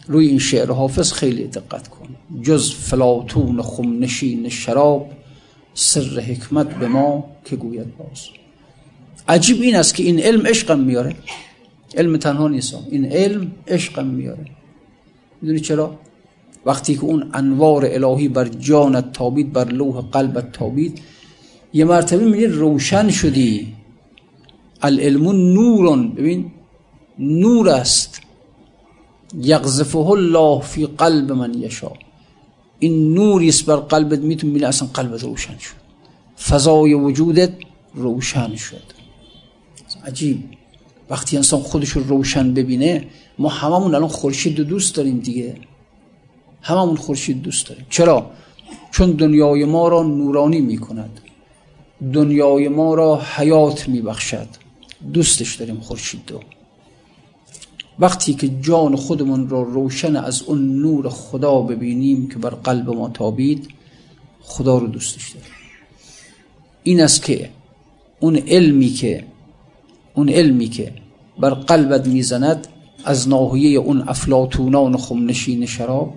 روی این شعر حافظ خیلی دقت کن. جز فلاتون خمنشین شراب سر حکمت به ما که گوید باز. عجیب این است که این علم عشقم میاره. علم تنها نیست. این علم عشقم میاره. می‌دونی چرا؟ وقتی که اون انوار الهی بر جانت تابید بر لوح قلبت تابید یه مرتبه میگه روشن شدی. العلم نورون ببین نور است. یغزفه الله فی قلب من یشا این نوری است بر قلبت میتون بینه اصلا قلبت روشن شد. فضای وجودت روشن شد. عجیب. وقتی انسان خودش رو روشن ببینه ما هممون الان خورشید دوست داریم دیگه. هممون خورشید دوست داریم. چرا؟ چون دنیای ما را نورانی می‌کند. دنیای ما را حیات میبخشد. دوستش داریم خورشید دو وقتی که جان خودمون را روشن از اون نور خدا ببینیم که بر قلب ما تابید خدا رو دوستش داریم. این است که اون علمی که اون علمی که بر قلبت می‌زند از ناحیه اون افلاتونان خمنشین شراب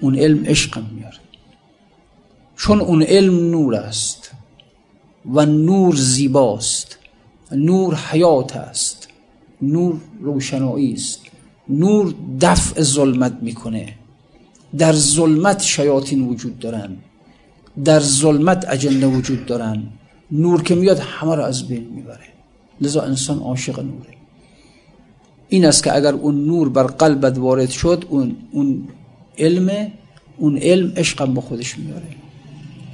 اون علم عشقم میاره. چون اون علم نور است و نور زیباست نور حیات است. نور روشنایی است. نور دفع ظلمت می‌کنه. در ظلمت شیاطین وجود دارن. در ظلمت اجنده وجود دارن. نور که میاد همه رو از بین می‌بره. لذا انسان عاشق نوره. این است که اگر اون نور بر قلبت وارد شد اون, اون علم اون علم عشقم با خودش میاره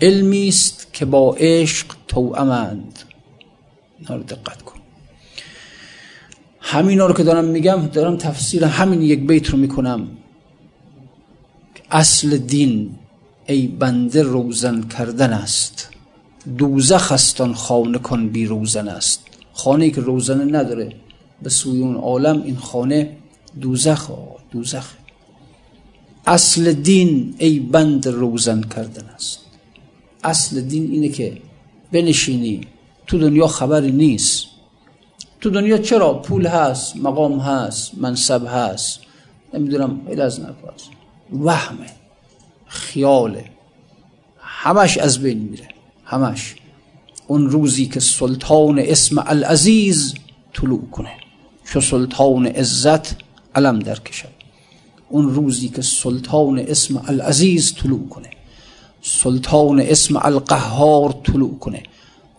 علمی است که با عشق توامند اینا دقت کن. همینا رو که دارم میگم دارم تفسیر همین یک بیت رو می‌کنم. اصل دین ای بنده روزن کردن است. دوزخ هستان خانه کن بی روزن است. خانه که روزنه نداره به سوی اون عالم این خانه دوزخ دوزخ اصل دین ای بند روزن کردن است. اصل دین اینه که بنشینی تو دنیا خبری نیست. تو دنیا چرا پول هست مقام هست منصب هست؟ نمی‌دونم خیلی از نفس. وهمه خیاله. همش از بین میره همش. اون روزی که سلطان اسم العزیز طلوع کنه چو سلطان عزت علم در کشد. اون روزی که سلطان اسم العزیز طلوع کنه سلطان اسم القهار طلوع کنه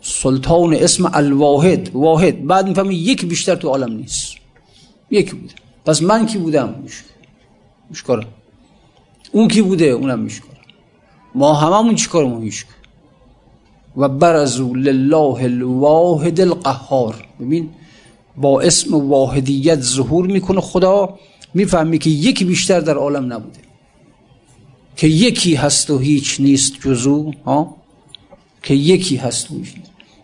سلطان اسم الواحد واحد. بعد می‌فهمی یک بیشتر تو عالم نیست. یک بوده. پس من کی بودم؟ مشکاره اون کی بوده؟ اونم میشکاره ما هممون چیکارمون هیچ و برزو لله الواحد القهار. ببین با اسم واحدیت ظهور می‌کنه خدا. می‌فهمی که یکی بیشتر در عالم نبوده. که یکی هست و هیچ نیست جزو ها؟ که یکی هست نیست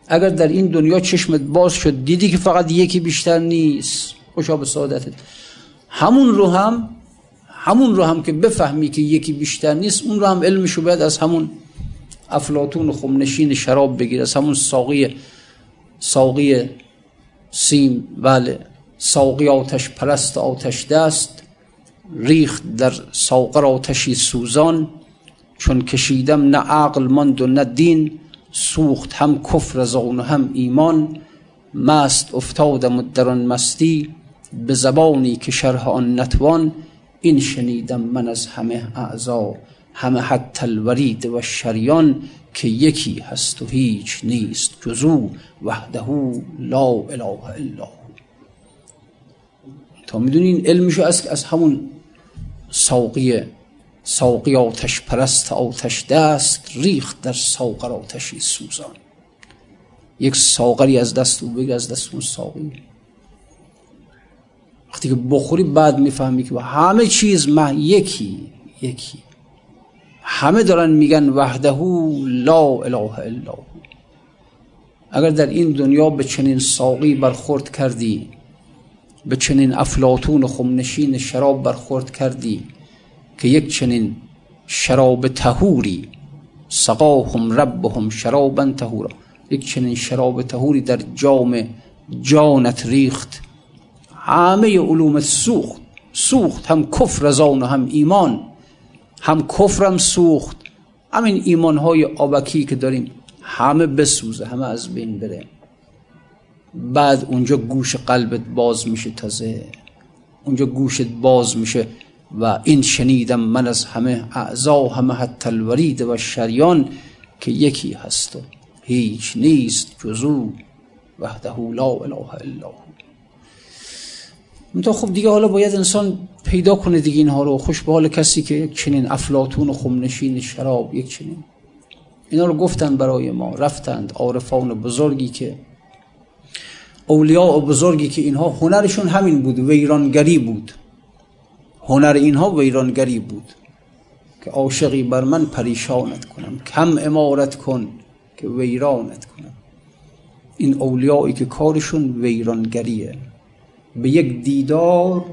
اگر در این دنیا چشمت باز شد دیدی که فقط یکی بیشتر نیست. خوشا به سعادتت. همون رو هم همون رو هم که بفهمی که یکی بیشتر نیست اون رو هم علمشو باید از همون افلاتون خمنشین شراب بگیر از همون ساقی ساقی سیم بله ساقی آتش پرست آتش دست ریخت در ساقر آتشی سوزان چون کشیدم نه عقل ماند و نه دین. سوخت هم کفر از و هم ایمان مست افتادم در آن مستی به زبانی که شرح آن نتوان این شنیدم من از همه اعضا همه حتی الورید و شریان که یکی هست و هیچ نیست جزو وحده لا اله الا تا می‌دونین علمشو از, از همون ساقی ساقی آتش پرست آتش دست ریخت در ساقر آتشی سوزان. یک ساقری از دست او بگیر از دست اون ساقی. وقتی که بخوری بعد می‌فهمی که همه چیز ما یکی یکی. همه دارن میگن وحده لا اله الا اگر در این دنیا به چنین ساقی برخورد کردی به چنین افلاتون و خمنشین شراب برخورد کردی که یک چنین شراب تهوری سقاهم ربهم شرابا تهورا یک چنین شراب تهوری در جام جانت ریخت. همه علوم سوخت سوخت. هم کفر از آن و هم ایمان. هم کفرم سوخت. همین ایمان های آبکی که داریم همه بسوزه همه از بین بره. بعد اونجا گوش قلبت باز میشه تازه. اونجا گوشت باز میشه. و این شنیدم من از همه اعضا همه حتی الورید و شریان که یکی هست و هیچ نیست جزو وحده لا اله الا هو. خب دیگه حالا باید انسان پیدا کنه دیگه اینها رو. خوش به حال کسی که یک چنین افلاتون و خمنشین شراب یک چنین. اینا رو گفتن برای ما. رفتند عارفان بزرگی که اولیاء بزرگی که اینها هنرشون همین بود. ویرانگری بود. هنر اینها ویرانگری بود که عاشقی بر من پریشانت کنم. کم امارت کن که ویرانت کنم. این اولیایی که کارشون ویرانگریه. به یک دیدار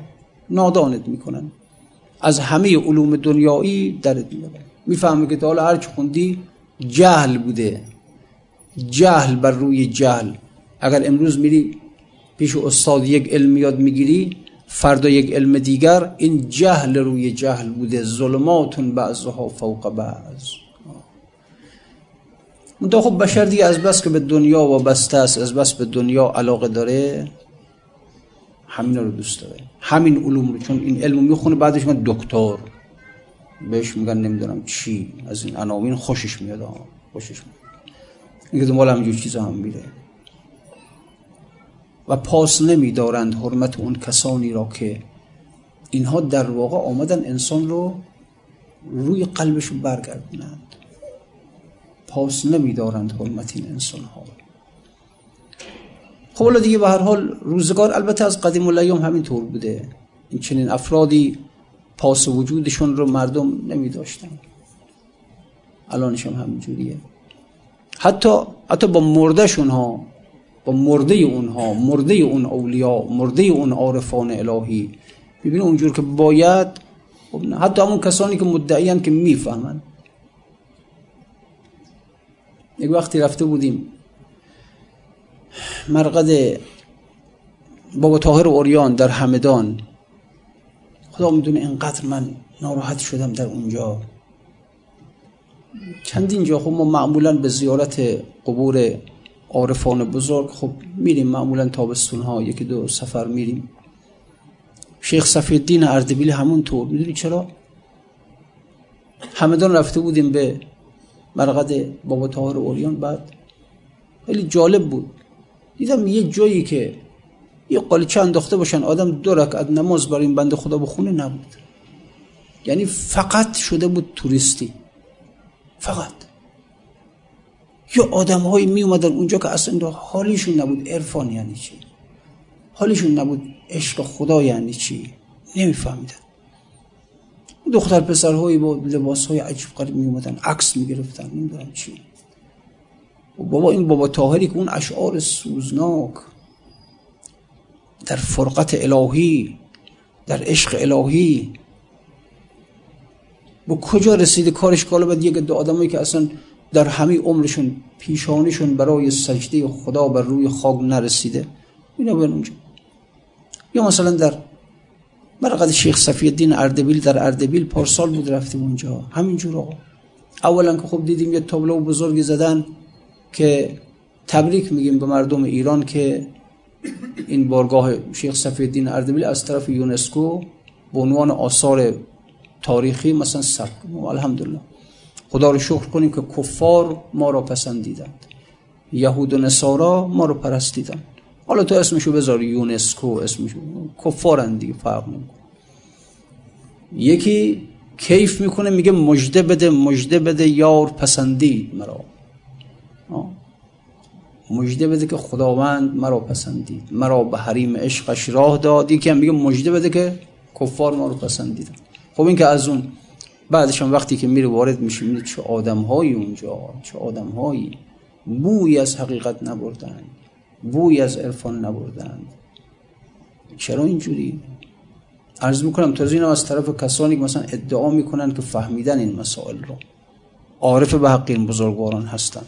نادانت می‌کنن. از همه علوم دنیایی درت میارن می‌فهمی که تا حالا هرچی خوندی جهل بوده. جهل بر روی جهل. اگر امروز میری پیش استاد یک علم یاد می‌گیری فردا یک علم دیگر این جهل روی جهل بوده ظلماتون بعضها فوق بعض. منتها خب بشر دیگه از بس که به دنیا و بسته است از بس به دنیا علاقه داره همین رو دوست داره. همین علوم رو چون این علم می‌خونه بعدش من دکتر. بهش میگن نمی‌دونم چی از این عناوین خوشش میاد خوشش میاد. این دنبال همینجور چیزا هم میره. پاس نمیدارند حرمت اون کسانی را که اینها در واقع آمدن انسان رو روی قلبشون برگردونند. پاس نمیدارند حرمت این انسان ها خب حالا دیگه به هر حال روزگار البته از قدیم الایام همین طور بوده. این چنین افرادی پاس وجودشون رو مردم نمی داشتن الانش هم همینجوریه. حتی حتی با مردشون ها با مرده اونها مرده اون اولیا مرده اون عارفان الهی. ببین اونجور که باید خب حتی همون کسانی که مدعیان که می‌فهمن. یک وقتی رفته بودیم مرقد بابا طاهر اوریان در همدان. خدا می‌دونه اینقدر من ناراحت شدم در اونجا. چندین جا خب ما معمولا به زیارت قبور عارفان بزرگ خب میریم معمولا تابستون ها یکی دو سفر میریم. شیخ صفی الدین اردبیل همون طور. می‌دونی چرا؟ همدان رفته بودیم به مرقد بابا طاهر اوریان. بعد خیلی جالب بود. دیدم یه جایی که یه قالیچه انداخته باشن. آدم دو رکعت نماز برای این بنده خدا بخونه نبود. یعنی فقط شده بود توریستی. فقط. یا آدم هایی می اومدن اونجا که اصلا حالیشون نبود عرفان یعنی چی؟ حالیشون نبود عشق خدا یعنی چی؟ نمیفهمیدن. دختر پسرهایی با لباس های عجیب قریب می اومدن عکس می گرفتن نمی‌دونم چی. و بابا این بابا تاهری که اون اشعار سوزناک در فرقت الهی در عشق الهی با کجا رسیده؟ کارش کالا بعد یک دو آدمایی که اصلا در همه عمرشون پیشانشون برای سجده خدا بر روی خاک نرسیده. اینا به اونجا. یا مثلا در مرقد شیخ صفی الدین اردبیل در اردبیل پارسال بود رفتیم اونجا. همینجور آقا. اولا که خب دیدیم یه تابلو بزرگی زدن که تبریک میگیم به مردم ایران که این بارگاه شیخ صفی الدین اردبیل از طرف یونسکو به عنوان آثار تاریخی مثلا ثبت الحمدلله. خدا رو شکر کنیم که کفار ما را پسندیدند. یهود و نصارا ما رو پرستیدند. حالا تو اسمشو بذار یونسکو اسمشو. کفارن دیگه فرق نمی‌کنه. یکی کیف می‌کنه میگه مجده بده مجده بده یار پسندید مرا. مجده بده که خداوند مرا پسندید. مرا به حریم عشقش راه داد. یکی هم میگه مجده بده که کفار ما رو پسندیدن خب این که از اون بعدش هم وقتی که میره وارد میشه میره چه آدمهایی اونجا چه آدمهایی. بوی از حقیقت نبردن بوی از عرفان نبردن چرا اینجوری؟ عرض می‌کنم تازه اینا از طرف کسانی که مثلا ادعا می‌کنن که فهمیدن این مسائل رو. عارف به حق این بزرگواران هستن.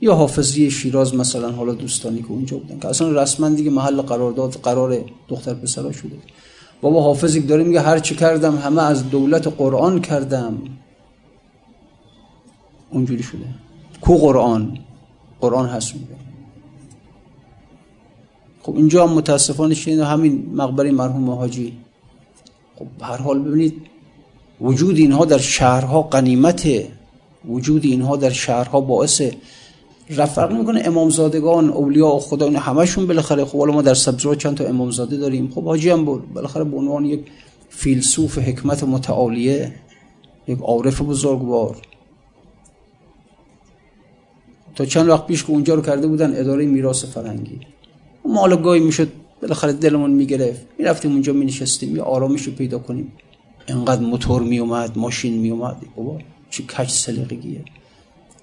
یا حافظی شیراز مثلا حالا دوستانی که اونجا بودن که اصلا رسما دیگه محل قرارداد قرار دختر پسرا شده. بابا حافظی داره میگه هر چی کردم همه از دولت قرآن کردم. اونجوری شده. کو قرآن؟ قرآن هست میگه. خب اینجا هم متاسفانه همین مقبره مرحوم حاجی. خب هر حال ببینید وجود اینها در شهرها قنیمته وجود اینها در شهرها باعث رفرق نمی‌کنه امامزادگان اولیاء خدا اینا همشون بالاخره خب ما در سبزرا چند تا امامزاده داریم. خب حاجی هم بالاخره به عنوان یک فیلسوف حکمت متعالیه یک عارف بزرگوار. تا چند وقت پیش که اونجا رو کرده بودن اداره میراث فرنگی ما گاهی می‌شد بالاخره دلمون می‌گرفت. می‌رفتیم اونجا مینشستیم یه آرامش رو پیدا کنیم. انقدر موتور میومد ماشین میومد بابا چه کج سلیقگیه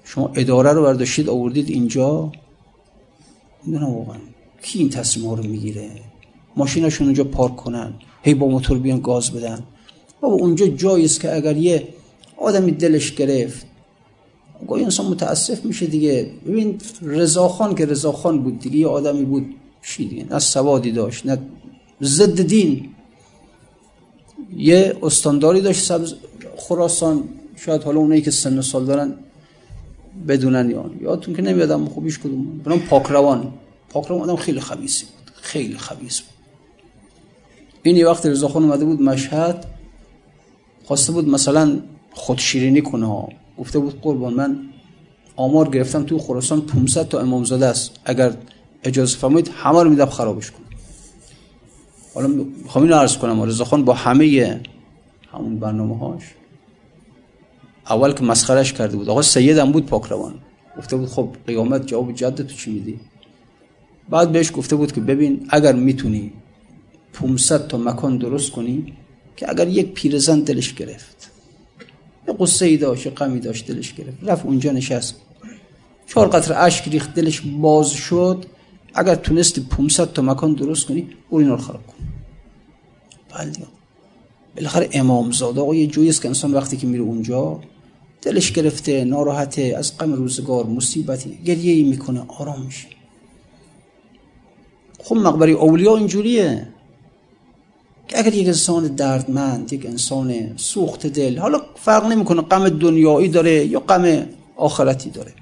شما اداره رو برداشتید آوردید اینجا. می‌دونم واقعا. کی این تصمیم ها رو می‌گیره؟ ماشینشون اونجا پارک کنن هی با موتور بیان گاز بدن. بابا اونجا جایی است که اگر یه آدمی دلش گرفت گاهی انسان متاسف میشه دیگه. ببین رضاخان که رضاخان بود دیگه یه آدمی بود. چی دیگه؟ نه سوادی داشت نه ضد دین. یه استانداری داشت سبز خراسان. شاید حالا اونایی که سن سال دارن بدونن یا یادتون که نمیادم خوبیش کدوم. بنام پاکروان. پاکروان آدم خیلی خبیثی بود. خیلی خبیث بود. این یه وقت رضاخان اومده بود مشهد. خواسته بود مثلا خودشیرینی کنه. گفته بود قربان من آمار گرفتم تو خراسان 500 تا امامزاده است. اگر اجازه فرمایید همه رو میدم خرابش کنم. حالا می‌خوام اینو عرض کنم. رضاخان با همه همون برنامه هاش اول که مسخرش کرده بود. آقا سید هم بود پاکروان. گفته بود خب قیامت جواب جد تو چی میدی؟ بعد بهش گفته بود که ببین اگر می‌تونی 500 تا مکان درست کنی که اگر یک پیرزن دلش گرفت. یه قصه ای داشت غمی داشت دلش گرفت. رفت اونجا نشست. چهار قطر اشک ریخت دلش باز شد. اگر تونستی 500 تا مکان درست کنی اینا رو خراب کن. بله. بالاخره امامزاده آقا یه جویی است که انسان وقتی که میره اونجا دلش گرفته ناراحته از غم روزگار مصیبتی. گریه ای می‌کنه آرام میشه. خب مقبره اولیا اینجوریه. که اگر یک انسان دردمند یک انسان سوخت دل حالا فرق نمی‌کنه غم دنیایی داره یا غم آخرتی داره.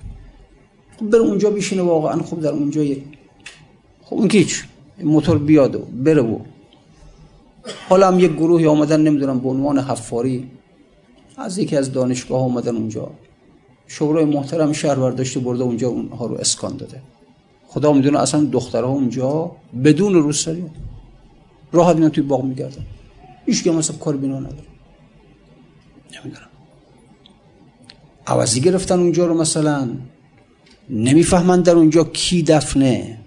خب بره اونجا بشینه واقعا خوب در اونجا خب اون کیچ؟ موتور بیاد و بره و حالا هم یک گروهی آمدن نمی‌دونم به عنوان حفاری از یکی از دانشگاه آمدن اونجا. شورای محترم شهر برداشته برده اونجا اونها رو اسکان داده. خدا می‌دونه اصلا دخترها اونجا بدون روسری راحت میان توی باغ میگردن. هیچ که مثلا کار بینا نداره نمی‌دونم. عوضی گرفتن اونجا رو مثلا. نمی‌فهمن در اونجا کی دفنه.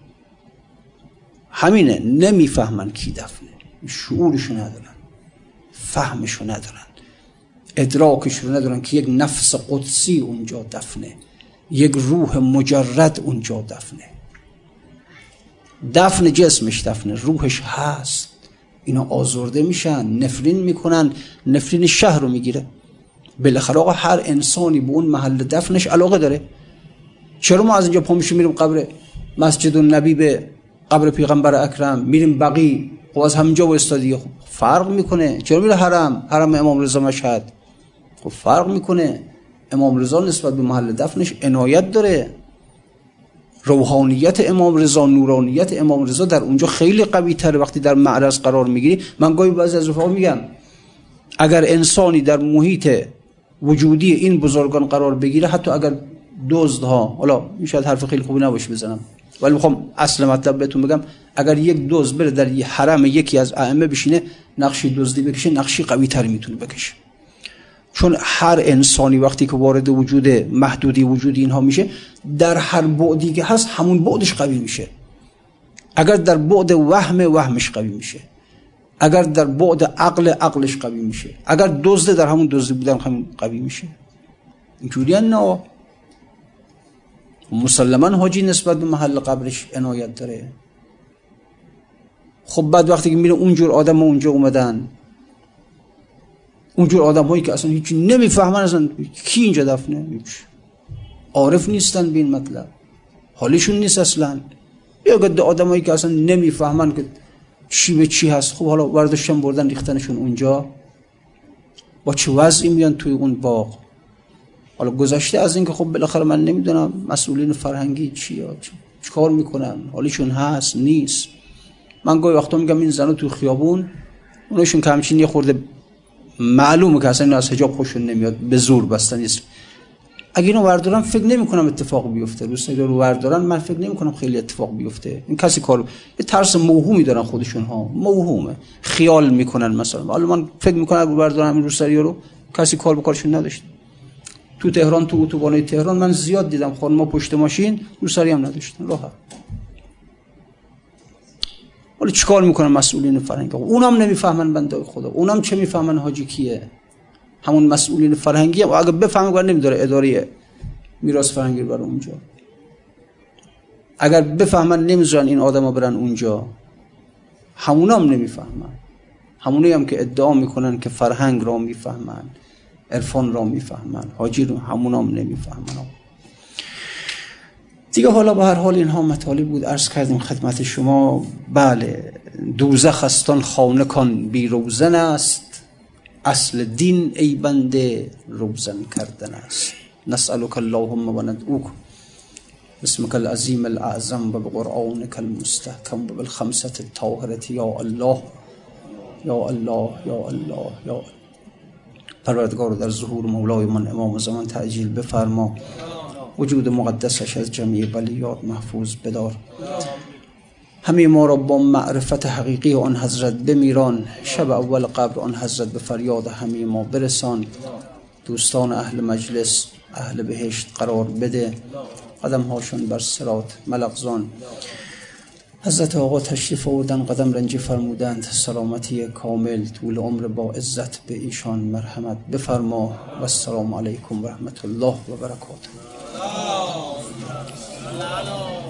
همینه. نمی‌فهمن کی دفنه. شعورشو ندارن. فهمشو ندارن. ادراکش رو ندارن که یک نفس قدسی اونجا دفنه یک روح مجرد اونجا دفنه. دفن جسمش دفنه روحش هست. اینا آزرده میشن نفرین می‌کنن نفرین شهر رو می‌گیره. بالاخره آقا هر انسانی به اون محل دفنش علاقه داره. چرا ما از اینجا پا میریم قبر مسجد النبی به قبر پیغمبر اکرم؟ میریم بقی خب از همینجا و استادی خب فرق می‌کنه. چرا میره حرم؟ حرم امام رضا مشهد. خب فرق می‌کنه. امام رضا نسبت به محل دفنش عنایت داره. روحانیت امام رضا نورانیت امام رضا در اونجا خیلی قوی تره وقتی در معرض قرار می‌گیری. من گاهی بعضی از رفقا میگم اگر انسانی در محیط وجودی این بزرگان قرار بگیره حتی اگر دزدها حالا شاید حرف خیلی خوبی نباشه بزنم ولی می‌خوام اصل مطلب بهتون بگم. اگر یک دزد بره در یه حرم یکی از ائمه بشینه نقشی دزدی بکشه نقشی قوی تری می‌تونه بکشه. چون هر انسانی وقتی که وارد وجود محدودی وجودی اینها میشه در هر بعدی که هست همون بعدش قوی میشه. اگر در بعد وهم وهمش قوی میشه. اگر در بعد عقل عقلش قوی میشه. اگر دزده در همون دزدی بودن همون قوی میشه. اینجوری نه؟ مسلما حاجی نسبت به محل قبرش عنایت داره. خب بعد وقتی که میره اونجور آدم اونجا اومدن اونجور آدم هایی که اصلا هیچی نمی‌فهمن اصلا کی اینجا دفنه؟ هیچ. عارف نیستن به این مطلب. حالشون نیست اصلا. یا گده آدم هایی که اصلا نمی‌فهمن که چی به چی هست. خب حالا ورداشتن بردن ریختنشون اونجا. با چه وضعی میان توی اون باغ؟ حالا گذشته از اینکه خب بالاخره من نمی‌دونم مسئولین فرهنگی چی چیکار می‌کنن. حالشون هست نیست. من گاهی وقتا میگم این زنا تو خیابون اونشون که همچین یه خورده معلومه که اصلا از حجاب خوشون نمیاد به زور بستن. نیست اگه اینو وردارن فکر نمی کنم اتفاق بیفته. روز رو وردارن من فکر نمی کنم خیلی اتفاق بیفته. این کسی کار یه ترس موهومی دارن خودشون ها. موهومه. خیال می‌کنن مثلا. حالا من فکر می‌کنم اگه وردارن این روسری رو کسی کار بکارشون نداشت. تو تهران تو اتوبان تهران من زیاد دیدم ما پشت ماشین روسری هم نداشتن. راحت. ولی چیکار می‌کنن مسئولین فرهنگی اونم نمی‌فهمن بنده خدا. اونم چه می‌فهمن حاجی کیه؟ همون مسئولین فرهنگی هم اگه بفهمن گفت نمیداره اداره میراث فرهنگی بر اونجا. اگر بفهمن نمی‌ذارن این آدما برن اونجا همونام نمی‌فهمن. همونایی هم که ادعا می‌کنن که فرهنگ را می‌فهمن عرفان را می‌فهمن حاجی رو همونام نمی‌فهمن. دیگه حالا به هر حال اینها مطالب بود. عرض کردیم خدمت شما. بله دوزخ استان خانه کان بی روزن است. اصل دین ای بنده روزن کردن است. نسألك اللهم و ندعوك بسمك العظیم الاعظم و بقرآنك المستحکم و الطاهرة. یا الله یا الله یا الله یا پروردگار در ظهور مولای من امام زمان تعجیل بفرما. وجود مقدسش از جمعی بلیات محفوظ بدار. همه ما را با معرفت حقیقی آن حضرت بمیران شب اول قبر آن حضرت به فریاد همه ما برسان. دوستان اهل مجلس اهل بهشت قرار بده. قدم هاشون بر سرات ملغزان. حضرت آقا تشریف آوردن قدم رنجی فرمودند سلامتی کامل طول عمر با عزت به ایشان مرحمت بفرما. و السلام علیکم و رحمت الله و برکاته. Oh, Hello.